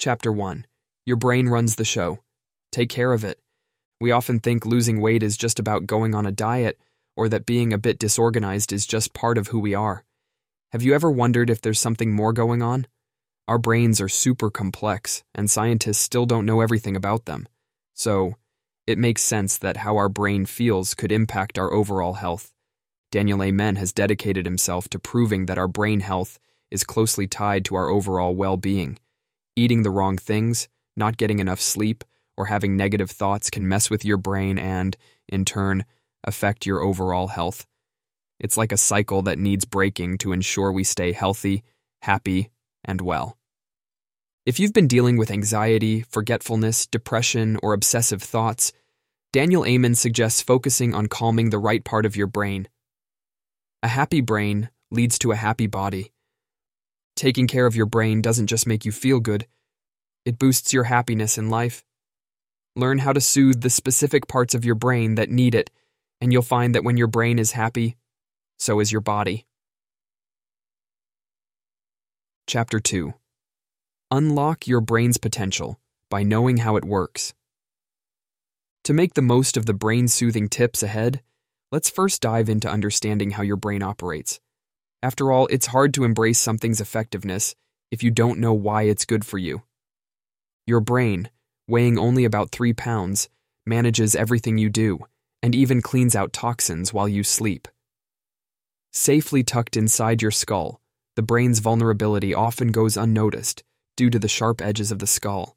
Chapter 1 Your brain runs the show. Take care of it. We often think losing weight is just about going on a diet, or that being a bit disorganized is just part of who we are. Have you ever wondered if there's something more going on? Our brains are super complex, and scientists still don't know everything about them. So, it makes sense that how our brain feels could impact our overall health. Daniel Amen has dedicated himself to proving that our brain health is closely tied to our overall well being. Eating the wrong things, not getting enough sleep, or having negative thoughts can mess with your brain and, in turn, affect your overall health. It's like a cycle that needs breaking to ensure we stay healthy, happy, and well. If you've been dealing with anxiety, forgetfulness, depression, or obsessive thoughts, Daniel Amen suggests focusing on calming the right part of your brain. A happy brain leads to a happy body. Taking care of your brain doesn't just make you feel good, it boosts your happiness in life. Learn how to soothe the specific parts of your brain that need it, and you'll find that when your brain is happy, so is your body. Chapter 2 Unlock your brain's potential by knowing how it works. To make the most of the brain soothing tips ahead, let's first dive into understanding how your brain operates. After all, it's hard to embrace something's effectiveness if you don't know why it's good for you. Your brain, weighing only about three pounds, manages everything you do and even cleans out toxins while you sleep. Safely tucked inside your skull, the brain's vulnerability often goes unnoticed due to the sharp edges of the skull.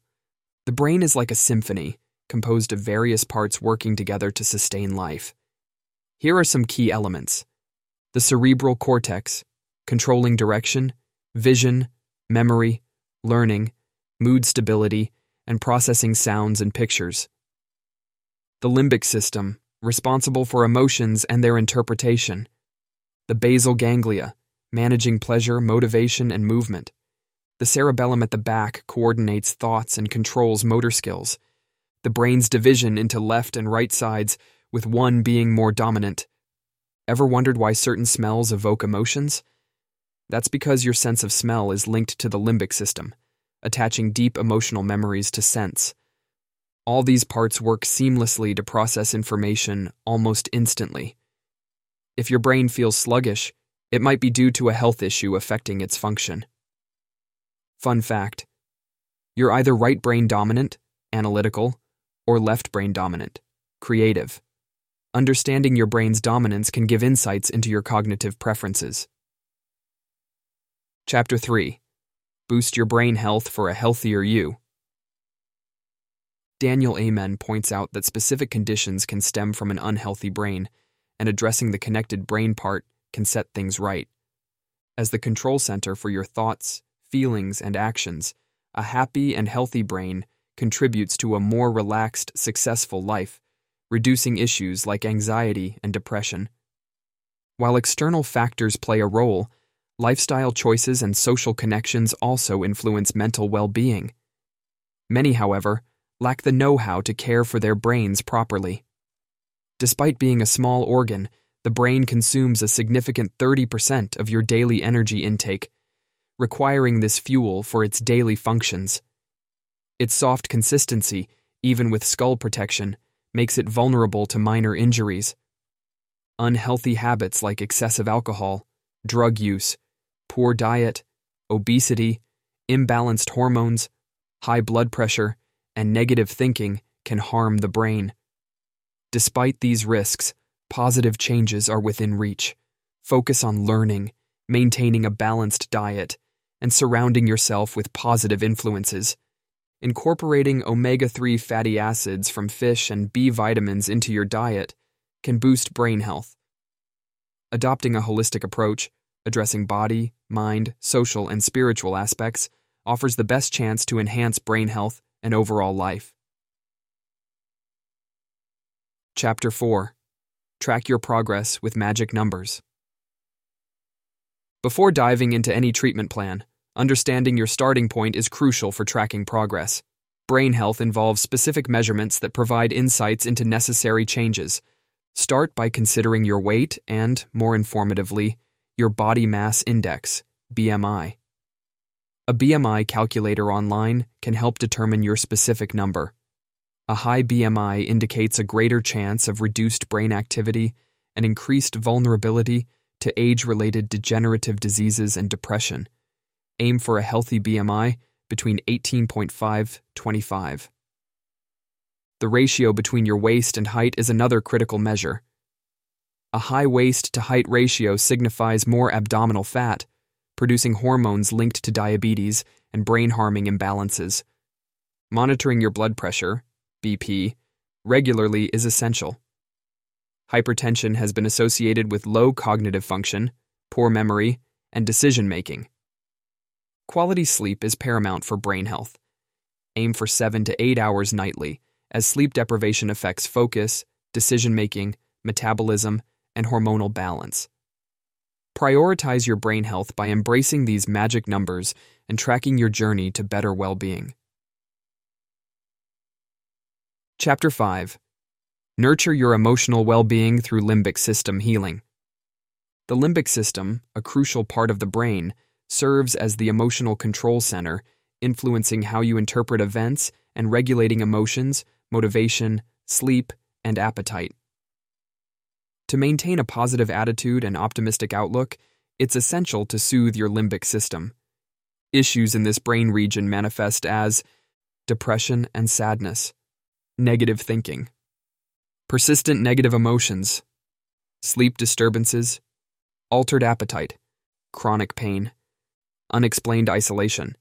The brain is like a symphony, composed of various parts working together to sustain life. Here are some key elements the cerebral cortex, controlling direction, vision, memory, learning, mood stability, and processing sounds and pictures. The limbic system, responsible for emotions and their interpretation. The basal ganglia, managing pleasure, motivation, and movement. The cerebellum at the back coordinates thoughts and controls motor skills. The brain's division into left and right sides, with one being more dominant. Ever wondered why certain smells evoke emotions? That's because your sense of smell is linked to the limbic system attaching deep emotional memories to sense. All these parts work seamlessly to process information almost instantly. If your brain feels sluggish, it might be due to a health issue affecting its function. Fun fact you're either right brain dominant, analytical, or left brain dominant, creative. Understanding your brain's dominance can give insights into your cognitive preferences. Chapter 3 Boost your brain health for a healthier you. Daniel Amen points out that specific conditions can stem from an unhealthy brain, and addressing the connected brain part can set things right. As the control center for your thoughts, feelings, and actions, a happy and healthy brain contributes to a more relaxed, successful life, reducing issues like anxiety and depression. While external factors play a role, Lifestyle choices and social connections also influence mental well being. Many, however, lack the know how to care for their brains properly. Despite being a small organ, the brain consumes a significant 30% of your daily energy intake, requiring this fuel for its daily functions. Its soft consistency, even with skull protection, makes it vulnerable to minor injuries. Unhealthy habits like excessive alcohol, drug use, poor diet, obesity, imbalanced hormones, high blood pressure, and negative thinking can harm the brain. Despite these risks, positive changes are within reach. Focus on learning, maintaining a balanced diet, and surrounding yourself with positive influences. Incorporating omega 3 fatty acids from fish and B vitamins into your diet can boost brain health. Adopting a holistic approach, addressing body, mind, social, and spiritual aspects, offers the best chance to enhance brain health and overall life. Chapter 4 Track Your Progress with Magic Numbers. Before diving into any treatment plan, understanding your starting point is crucial for tracking progress. Brain health involves specific measurements that provide insights into necessary changes. Start by considering your weight and, more informatively, your body mass index, BMI. A BMI calculator online can help determine your specific number. A high BMI indicates a greater chance of reduced brain activity and increased vulnerability to age related degenerative diseases and depression. Aim for a healthy BMI between 18.5 25. The ratio between your waist and height is another critical measure. A high waist to height ratio signifies more abdominal fat, producing hormones linked to diabetes and brain harming imbalances. Monitoring your blood pressure, BP, regularly is essential. Hypertension has been associated with low cognitive function, poor memory, and decision making. Quality sleep is paramount for brain health. Aim for 7 to 8 hours nightly, as sleep deprivation affects focus, decision making, metabolism, and hormonal balance. Prioritize your brain health by embracing these magic numbers and tracking your journey to better well being. Chapter 5 Nurture your emotional well being through limbic system healing. The limbic system, a crucial part of the brain, serves as the emotional control center, influencing how you interpret events and regulating emotions, motivation, sleep, and appetite. To maintain a positive attitude and optimistic outlook, it's essential to soothe your limbic system. Issues in this brain region manifest as depression and sadness, negative thinking, persistent negative emotions, sleep disturbances, altered appetite, chronic pain, unexplained isolation.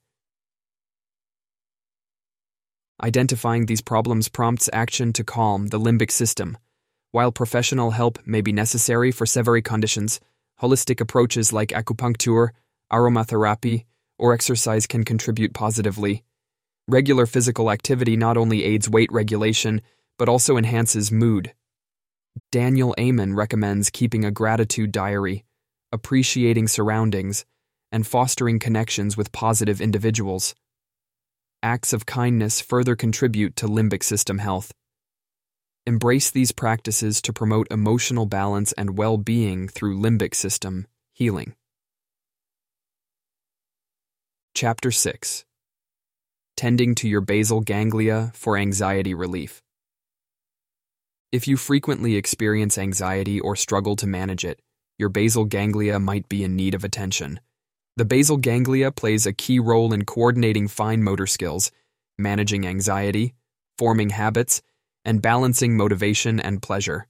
Identifying these problems prompts action to calm the limbic system while professional help may be necessary for severe conditions, holistic approaches like acupuncture, aromatherapy, or exercise can contribute positively. Regular physical activity not only aids weight regulation, but also enhances mood. Daniel Amen recommends keeping a gratitude diary, appreciating surroundings, and fostering connections with positive individuals. Acts of kindness further contribute to limbic system health. Embrace these practices to promote emotional balance and well being through limbic system healing. Chapter 6 Tending to your basal ganglia for anxiety relief. If you frequently experience anxiety or struggle to manage it, your basal ganglia might be in need of attention. The basal ganglia plays a key role in coordinating fine motor skills, managing anxiety, forming habits, and balancing motivation and pleasure.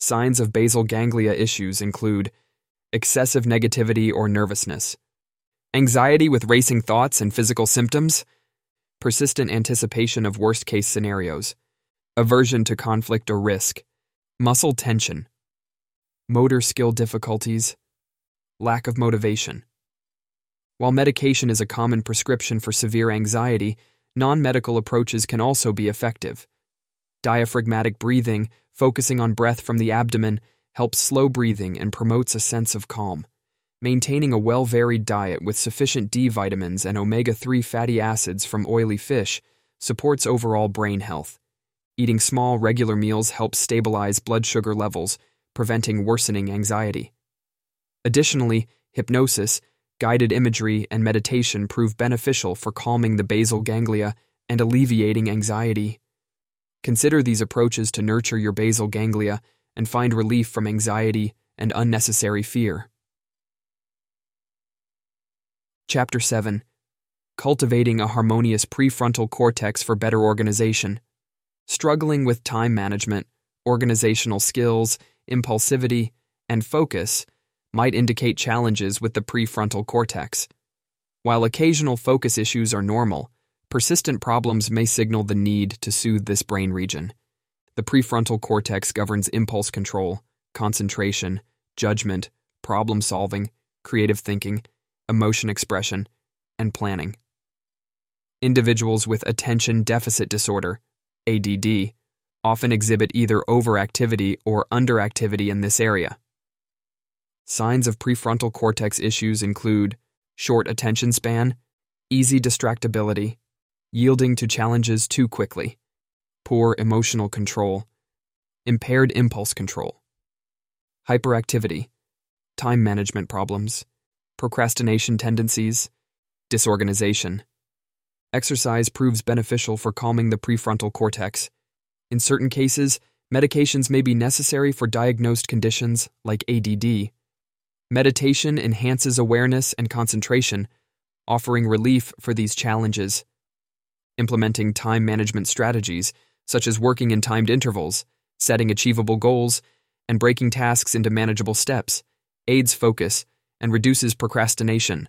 Signs of basal ganglia issues include excessive negativity or nervousness, anxiety with racing thoughts and physical symptoms, persistent anticipation of worst case scenarios, aversion to conflict or risk, muscle tension, motor skill difficulties, lack of motivation. While medication is a common prescription for severe anxiety, non medical approaches can also be effective. Diaphragmatic breathing, focusing on breath from the abdomen, helps slow breathing and promotes a sense of calm. Maintaining a well varied diet with sufficient D vitamins and omega 3 fatty acids from oily fish supports overall brain health. Eating small, regular meals helps stabilize blood sugar levels, preventing worsening anxiety. Additionally, hypnosis, guided imagery, and meditation prove beneficial for calming the basal ganglia and alleviating anxiety. Consider these approaches to nurture your basal ganglia and find relief from anxiety and unnecessary fear. Chapter 7 Cultivating a harmonious prefrontal cortex for better organization. Struggling with time management, organizational skills, impulsivity, and focus might indicate challenges with the prefrontal cortex. While occasional focus issues are normal, Persistent problems may signal the need to soothe this brain region. The prefrontal cortex governs impulse control, concentration, judgment, problem solving, creative thinking, emotion expression, and planning. Individuals with attention deficit disorder, ADD, often exhibit either overactivity or underactivity in this area. Signs of prefrontal cortex issues include short attention span, easy distractibility, yielding to challenges too quickly, poor emotional control, impaired impulse control, hyperactivity, time management problems, procrastination tendencies, Disorganization. Exercise proves beneficial for calming the prefrontal cortex. In certain cases, medications may be necessary for diagnosed conditions like ADD. Meditation enhances awareness and concentration, offering relief for these challenges. Implementing time management strategies, such as working in timed intervals, setting achievable goals, and breaking tasks into manageable steps, aids focus and reduces procrastination.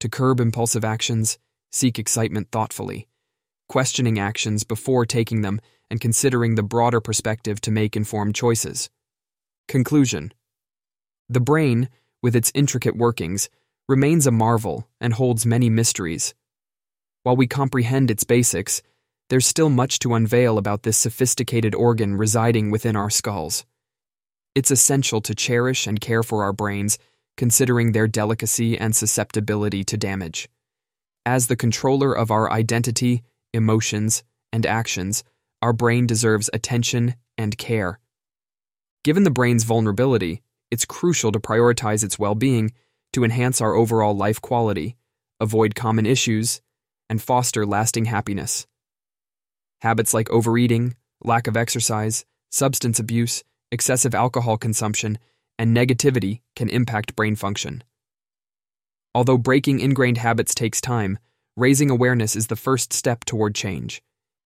To curb impulsive actions, seek excitement thoughtfully, questioning actions before taking them and considering the broader perspective to make informed choices. Conclusion The brain, with its intricate workings, remains a marvel and holds many mysteries. While we comprehend its basics, there's still much to unveil about this sophisticated organ residing within our skulls. It's essential to cherish and care for our brains, considering their delicacy and susceptibility to damage. As the controller of our identity, emotions, and actions, our brain deserves attention and care. Given the brain's vulnerability, it's crucial to prioritize its well being to enhance our overall life quality, avoid common issues, and foster lasting happiness. Habits like overeating, lack of exercise, substance abuse, excessive alcohol consumption, and negativity can impact brain function. Although breaking ingrained habits takes time, raising awareness is the first step toward change.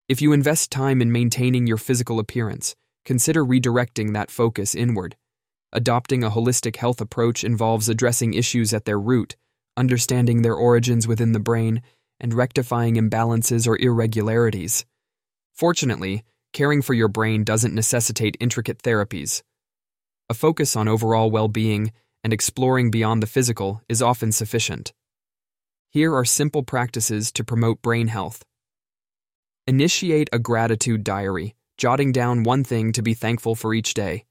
If you invest time in maintaining your physical appearance, consider redirecting that focus inward. Adopting a holistic health approach involves addressing issues at their root, understanding their origins within the brain, and rectifying imbalances or irregularities. Fortunately, caring for your brain doesn't necessitate intricate therapies. A focus on overall well being and exploring beyond the physical is often sufficient. Here are simple practices to promote brain health. Initiate a gratitude diary, jotting down one thing to be thankful for each day.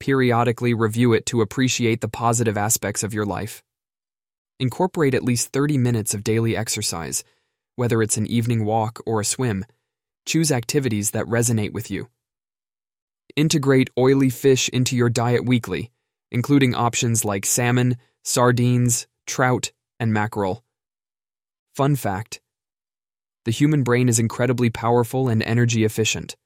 Periodically review it to appreciate the positive aspects of your life. Incorporate at least 30 minutes of daily exercise, whether it's an evening walk or a swim Choose activities that resonate with you. Integrate oily fish into your diet weekly, including options like salmon, sardines, trout, and mackerel. Fun fact The human brain is incredibly powerful and energy efficient.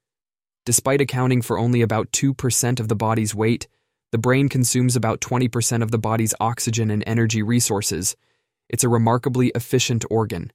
Despite accounting for only about 2% of the body's weight, the brain consumes about 20% of the body's oxygen and energy resources. It's a remarkably efficient organ.